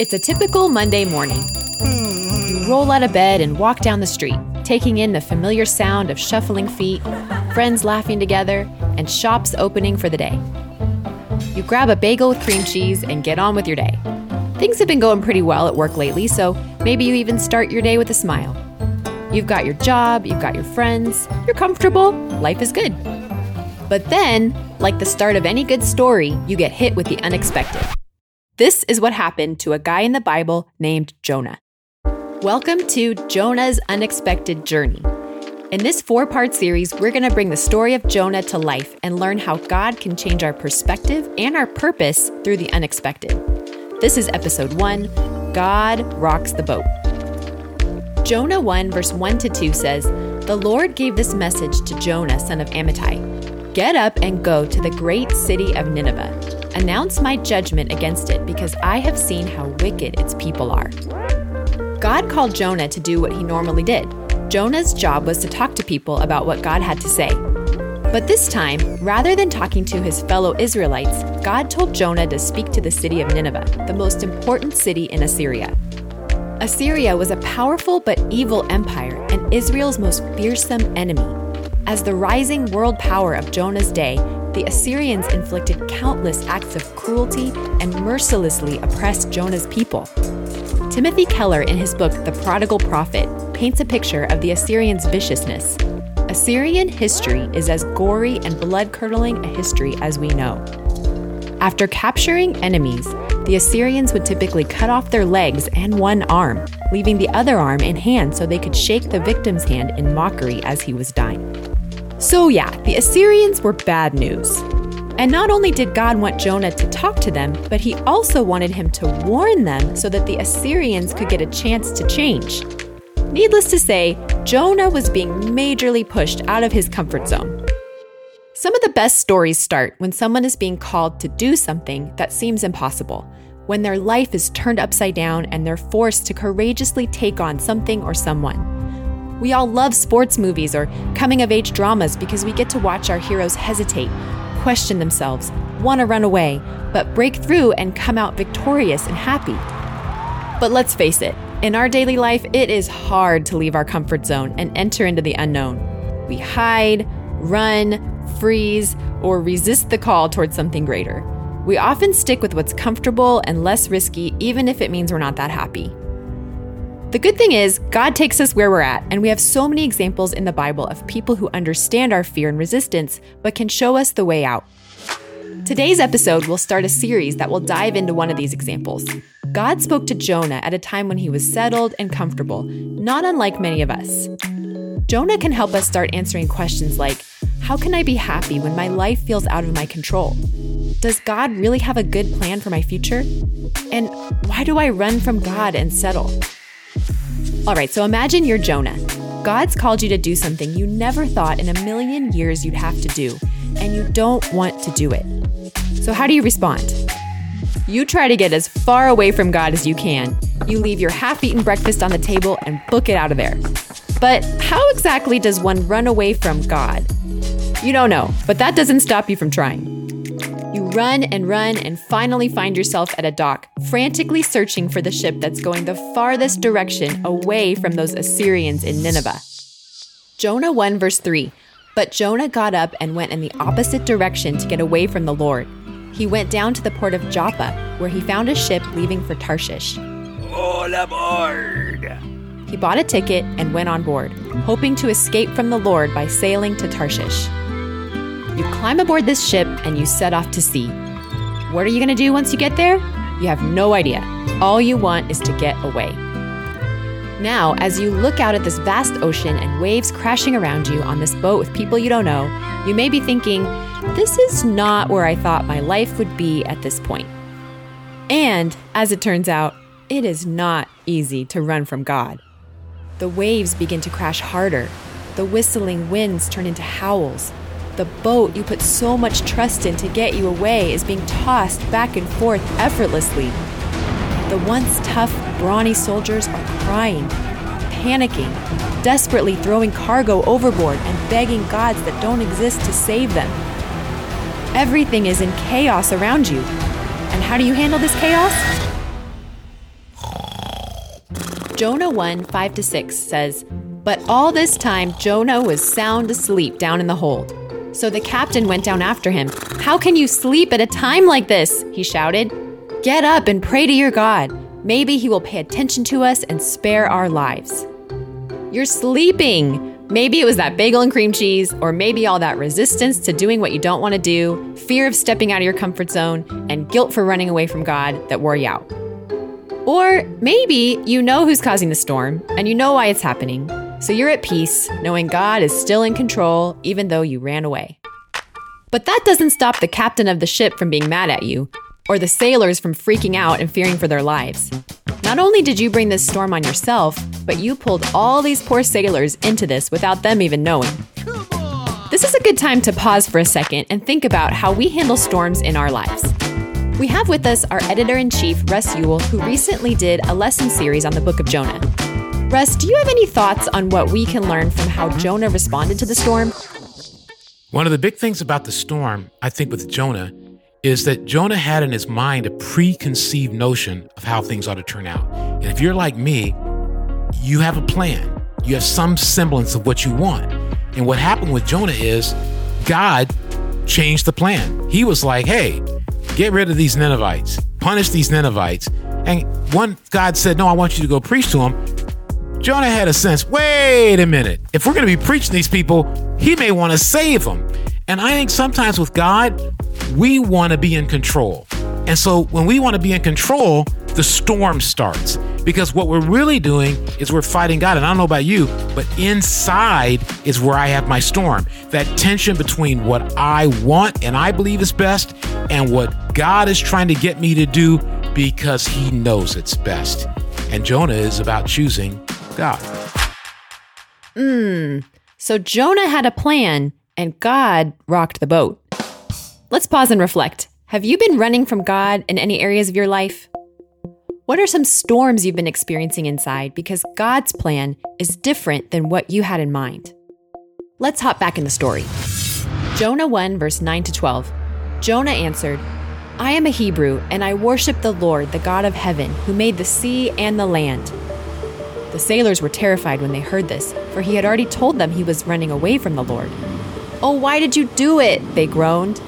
It's a typical Monday morning. You roll out of bed and walk down the street, taking in the familiar sound of shuffling feet, friends laughing together, and shops opening for the day. You grab a bagel with cream cheese and get on with your day. Things have been going pretty well at work lately, so maybe you even start your day with a smile. You've got your job, you've got your friends, you're comfortable, life is good. But then, like the start of any good story, you get hit with the unexpected. This is what happened to a guy in the Bible named Jonah. Welcome to Jonah's Unexpected Journey. In this four part series, we're going to bring the story of Jonah to life and learn how God can change our perspective and our purpose through the unexpected. This is episode one God Rocks the Boat. Jonah 1, verse 1 to 2 says, The Lord gave this message to Jonah, son of Amittai Get up and go to the great city of Nineveh. Announce my judgment against it, because I have seen how wicked its people are. God called Jonah to do what he normally did. Jonah's job was to talk to people about what God had to say. But this time, rather than talking to his fellow Israelites, God told Jonah to speak to the city of Nineveh, the most important city in Assyria. Assyria was a powerful but evil empire and Israel's most fearsome enemy. As the rising world power of Jonah's day, the Assyrians inflicted countless acts of cruelty and mercilessly oppressed Jonah's people. Timothy Keller, in his book The Prodigal Prophet, paints a picture of the Assyrians' viciousness. Assyrian history is as gory and blood curdling a history as we know. After capturing enemies, the Assyrians would typically cut off their legs and one arm, leaving the other arm in hand so they could shake the victim's hand in mockery as he was dying. So, yeah, the Assyrians were bad news. And not only did God want Jonah to talk to them, but he also wanted him to warn them so that the Assyrians could get a chance to change. Needless to say, Jonah was being majorly pushed out of his comfort zone. Some of the best stories start when someone is being called to do something that seems impossible, when their life is turned upside down and they're forced to courageously take on something or someone. We all love sports movies or coming of age dramas because we get to watch our heroes hesitate, question themselves, want to run away, but break through and come out victorious and happy. But let's face it, in our daily life, it is hard to leave our comfort zone and enter into the unknown. We hide, run, freeze, or resist the call towards something greater. We often stick with what's comfortable and less risky, even if it means we're not that happy. The good thing is, God takes us where we're at, and we have so many examples in the Bible of people who understand our fear and resistance, but can show us the way out. Today's episode will start a series that will dive into one of these examples. God spoke to Jonah at a time when he was settled and comfortable, not unlike many of us. Jonah can help us start answering questions like how can I be happy when my life feels out of my control? Does God really have a good plan for my future? And why do I run from God and settle? All right, so imagine you're Jonah. God's called you to do something you never thought in a million years you'd have to do, and you don't want to do it. So, how do you respond? You try to get as far away from God as you can. You leave your half eaten breakfast on the table and book it out of there. But how exactly does one run away from God? You don't know, but that doesn't stop you from trying. You run and run and finally find yourself at a dock, frantically searching for the ship that's going the farthest direction away from those Assyrians in Nineveh. Jonah 1, verse 3 But Jonah got up and went in the opposite direction to get away from the Lord. He went down to the port of Joppa, where he found a ship leaving for Tarshish. All aboard! He bought a ticket and went on board, hoping to escape from the Lord by sailing to Tarshish. You climb aboard this ship and you set off to sea. What are you going to do once you get there? You have no idea. All you want is to get away. Now, as you look out at this vast ocean and waves crashing around you on this boat with people you don't know, you may be thinking, this is not where I thought my life would be at this point. And, as it turns out, it is not easy to run from God. The waves begin to crash harder. The whistling winds turn into howls. The boat you put so much trust in to get you away is being tossed back and forth effortlessly. The once tough, brawny soldiers are crying, panicking, desperately throwing cargo overboard and begging gods that don't exist to save them. Everything is in chaos around you. And how do you handle this chaos? Jonah 1 5 to 6 says, But all this time Jonah was sound asleep down in the hold. So the captain went down after him. How can you sleep at a time like this? He shouted. Get up and pray to your God. Maybe he will pay attention to us and spare our lives. You're sleeping. Maybe it was that bagel and cream cheese, or maybe all that resistance to doing what you don't want to do, fear of stepping out of your comfort zone, and guilt for running away from God that wore you out. Or maybe you know who's causing the storm and you know why it's happening. So you're at peace, knowing God is still in control, even though you ran away. But that doesn't stop the captain of the ship from being mad at you, or the sailors from freaking out and fearing for their lives. Not only did you bring this storm on yourself, but you pulled all these poor sailors into this without them even knowing. This is a good time to pause for a second and think about how we handle storms in our lives. We have with us our editor in chief, Russ Ewell, who recently did a lesson series on the book of Jonah. Russ, do you have any thoughts on what we can learn from how Jonah responded to the storm? One of the big things about the storm, I think, with Jonah is that Jonah had in his mind a preconceived notion of how things ought to turn out. And if you're like me, you have a plan, you have some semblance of what you want. And what happened with Jonah is God changed the plan. He was like, hey, Get rid of these Ninevites, punish these Ninevites. And one God said, No, I want you to go preach to them. Jonah had a sense wait a minute. If we're going to be preaching these people, he may want to save them. And I think sometimes with God, we want to be in control. And so when we want to be in control, the storm starts. Because what we're really doing is we're fighting God. And I don't know about you, but inside is where I have my storm. That tension between what I want and I believe is best and what God is trying to get me to do because he knows it's best. And Jonah is about choosing God. Hmm. So Jonah had a plan and God rocked the boat. Let's pause and reflect. Have you been running from God in any areas of your life? What are some storms you've been experiencing inside because God's plan is different than what you had in mind? Let's hop back in the story. Jonah 1, verse 9 to 12. Jonah answered, I am a Hebrew, and I worship the Lord, the God of heaven, who made the sea and the land. The sailors were terrified when they heard this, for he had already told them he was running away from the Lord. Oh, why did you do it? They groaned.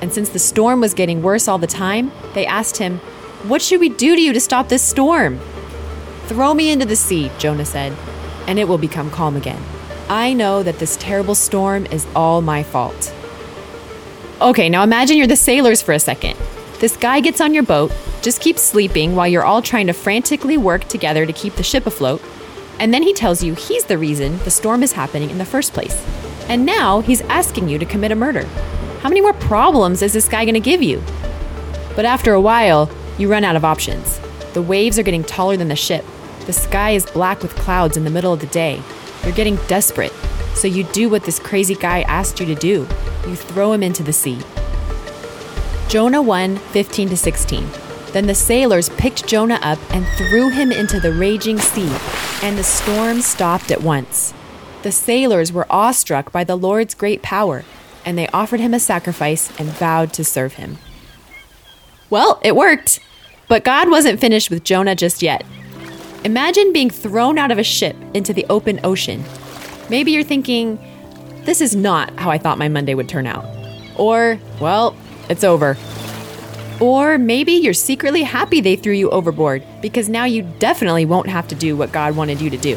And since the storm was getting worse all the time, they asked him, what should we do to you to stop this storm? Throw me into the sea, Jonah said, and it will become calm again. I know that this terrible storm is all my fault. Okay, now imagine you're the sailors for a second. This guy gets on your boat, just keeps sleeping while you're all trying to frantically work together to keep the ship afloat, and then he tells you he's the reason the storm is happening in the first place. And now he's asking you to commit a murder. How many more problems is this guy going to give you? But after a while, you run out of options. The waves are getting taller than the ship. The sky is black with clouds in the middle of the day. You're getting desperate. So you do what this crazy guy asked you to do you throw him into the sea. Jonah 1 15 to 16. Then the sailors picked Jonah up and threw him into the raging sea, and the storm stopped at once. The sailors were awestruck by the Lord's great power, and they offered him a sacrifice and vowed to serve him. Well, it worked. But God wasn't finished with Jonah just yet. Imagine being thrown out of a ship into the open ocean. Maybe you're thinking, this is not how I thought my Monday would turn out. Or, well, it's over. Or maybe you're secretly happy they threw you overboard because now you definitely won't have to do what God wanted you to do.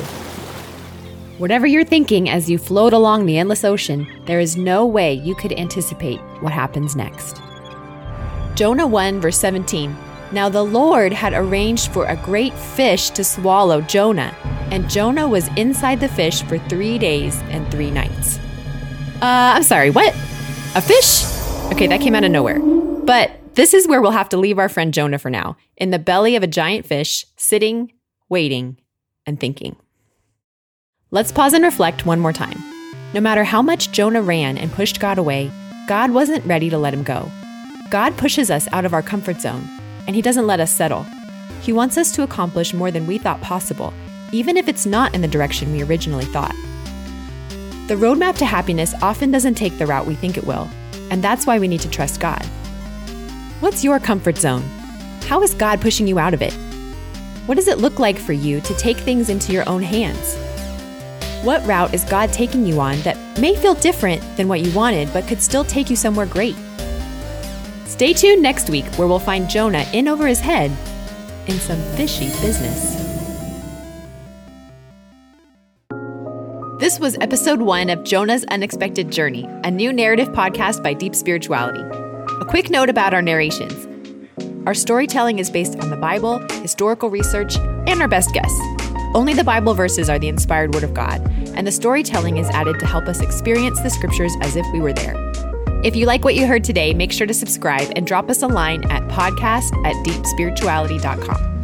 Whatever you're thinking as you float along the endless ocean, there is no way you could anticipate what happens next. Jonah 1, verse 17. Now the Lord had arranged for a great fish to swallow Jonah, and Jonah was inside the fish for three days and three nights. Uh, I'm sorry, what? A fish? Okay, that came out of nowhere. But this is where we'll have to leave our friend Jonah for now, in the belly of a giant fish, sitting, waiting, and thinking. Let's pause and reflect one more time. No matter how much Jonah ran and pushed God away, God wasn't ready to let him go. God pushes us out of our comfort zone, and He doesn't let us settle. He wants us to accomplish more than we thought possible, even if it's not in the direction we originally thought. The roadmap to happiness often doesn't take the route we think it will, and that's why we need to trust God. What's your comfort zone? How is God pushing you out of it? What does it look like for you to take things into your own hands? What route is God taking you on that may feel different than what you wanted, but could still take you somewhere great? Stay tuned next week where we'll find Jonah in over his head in some fishy business. This was episode one of Jonah's Unexpected Journey, a new narrative podcast by Deep Spirituality. A quick note about our narrations. Our storytelling is based on the Bible, historical research, and our best guess. Only the Bible verses are the inspired Word of God, and the storytelling is added to help us experience the scriptures as if we were there. If you like what you heard today, make sure to subscribe and drop us a line at podcast at deepspirituality.com.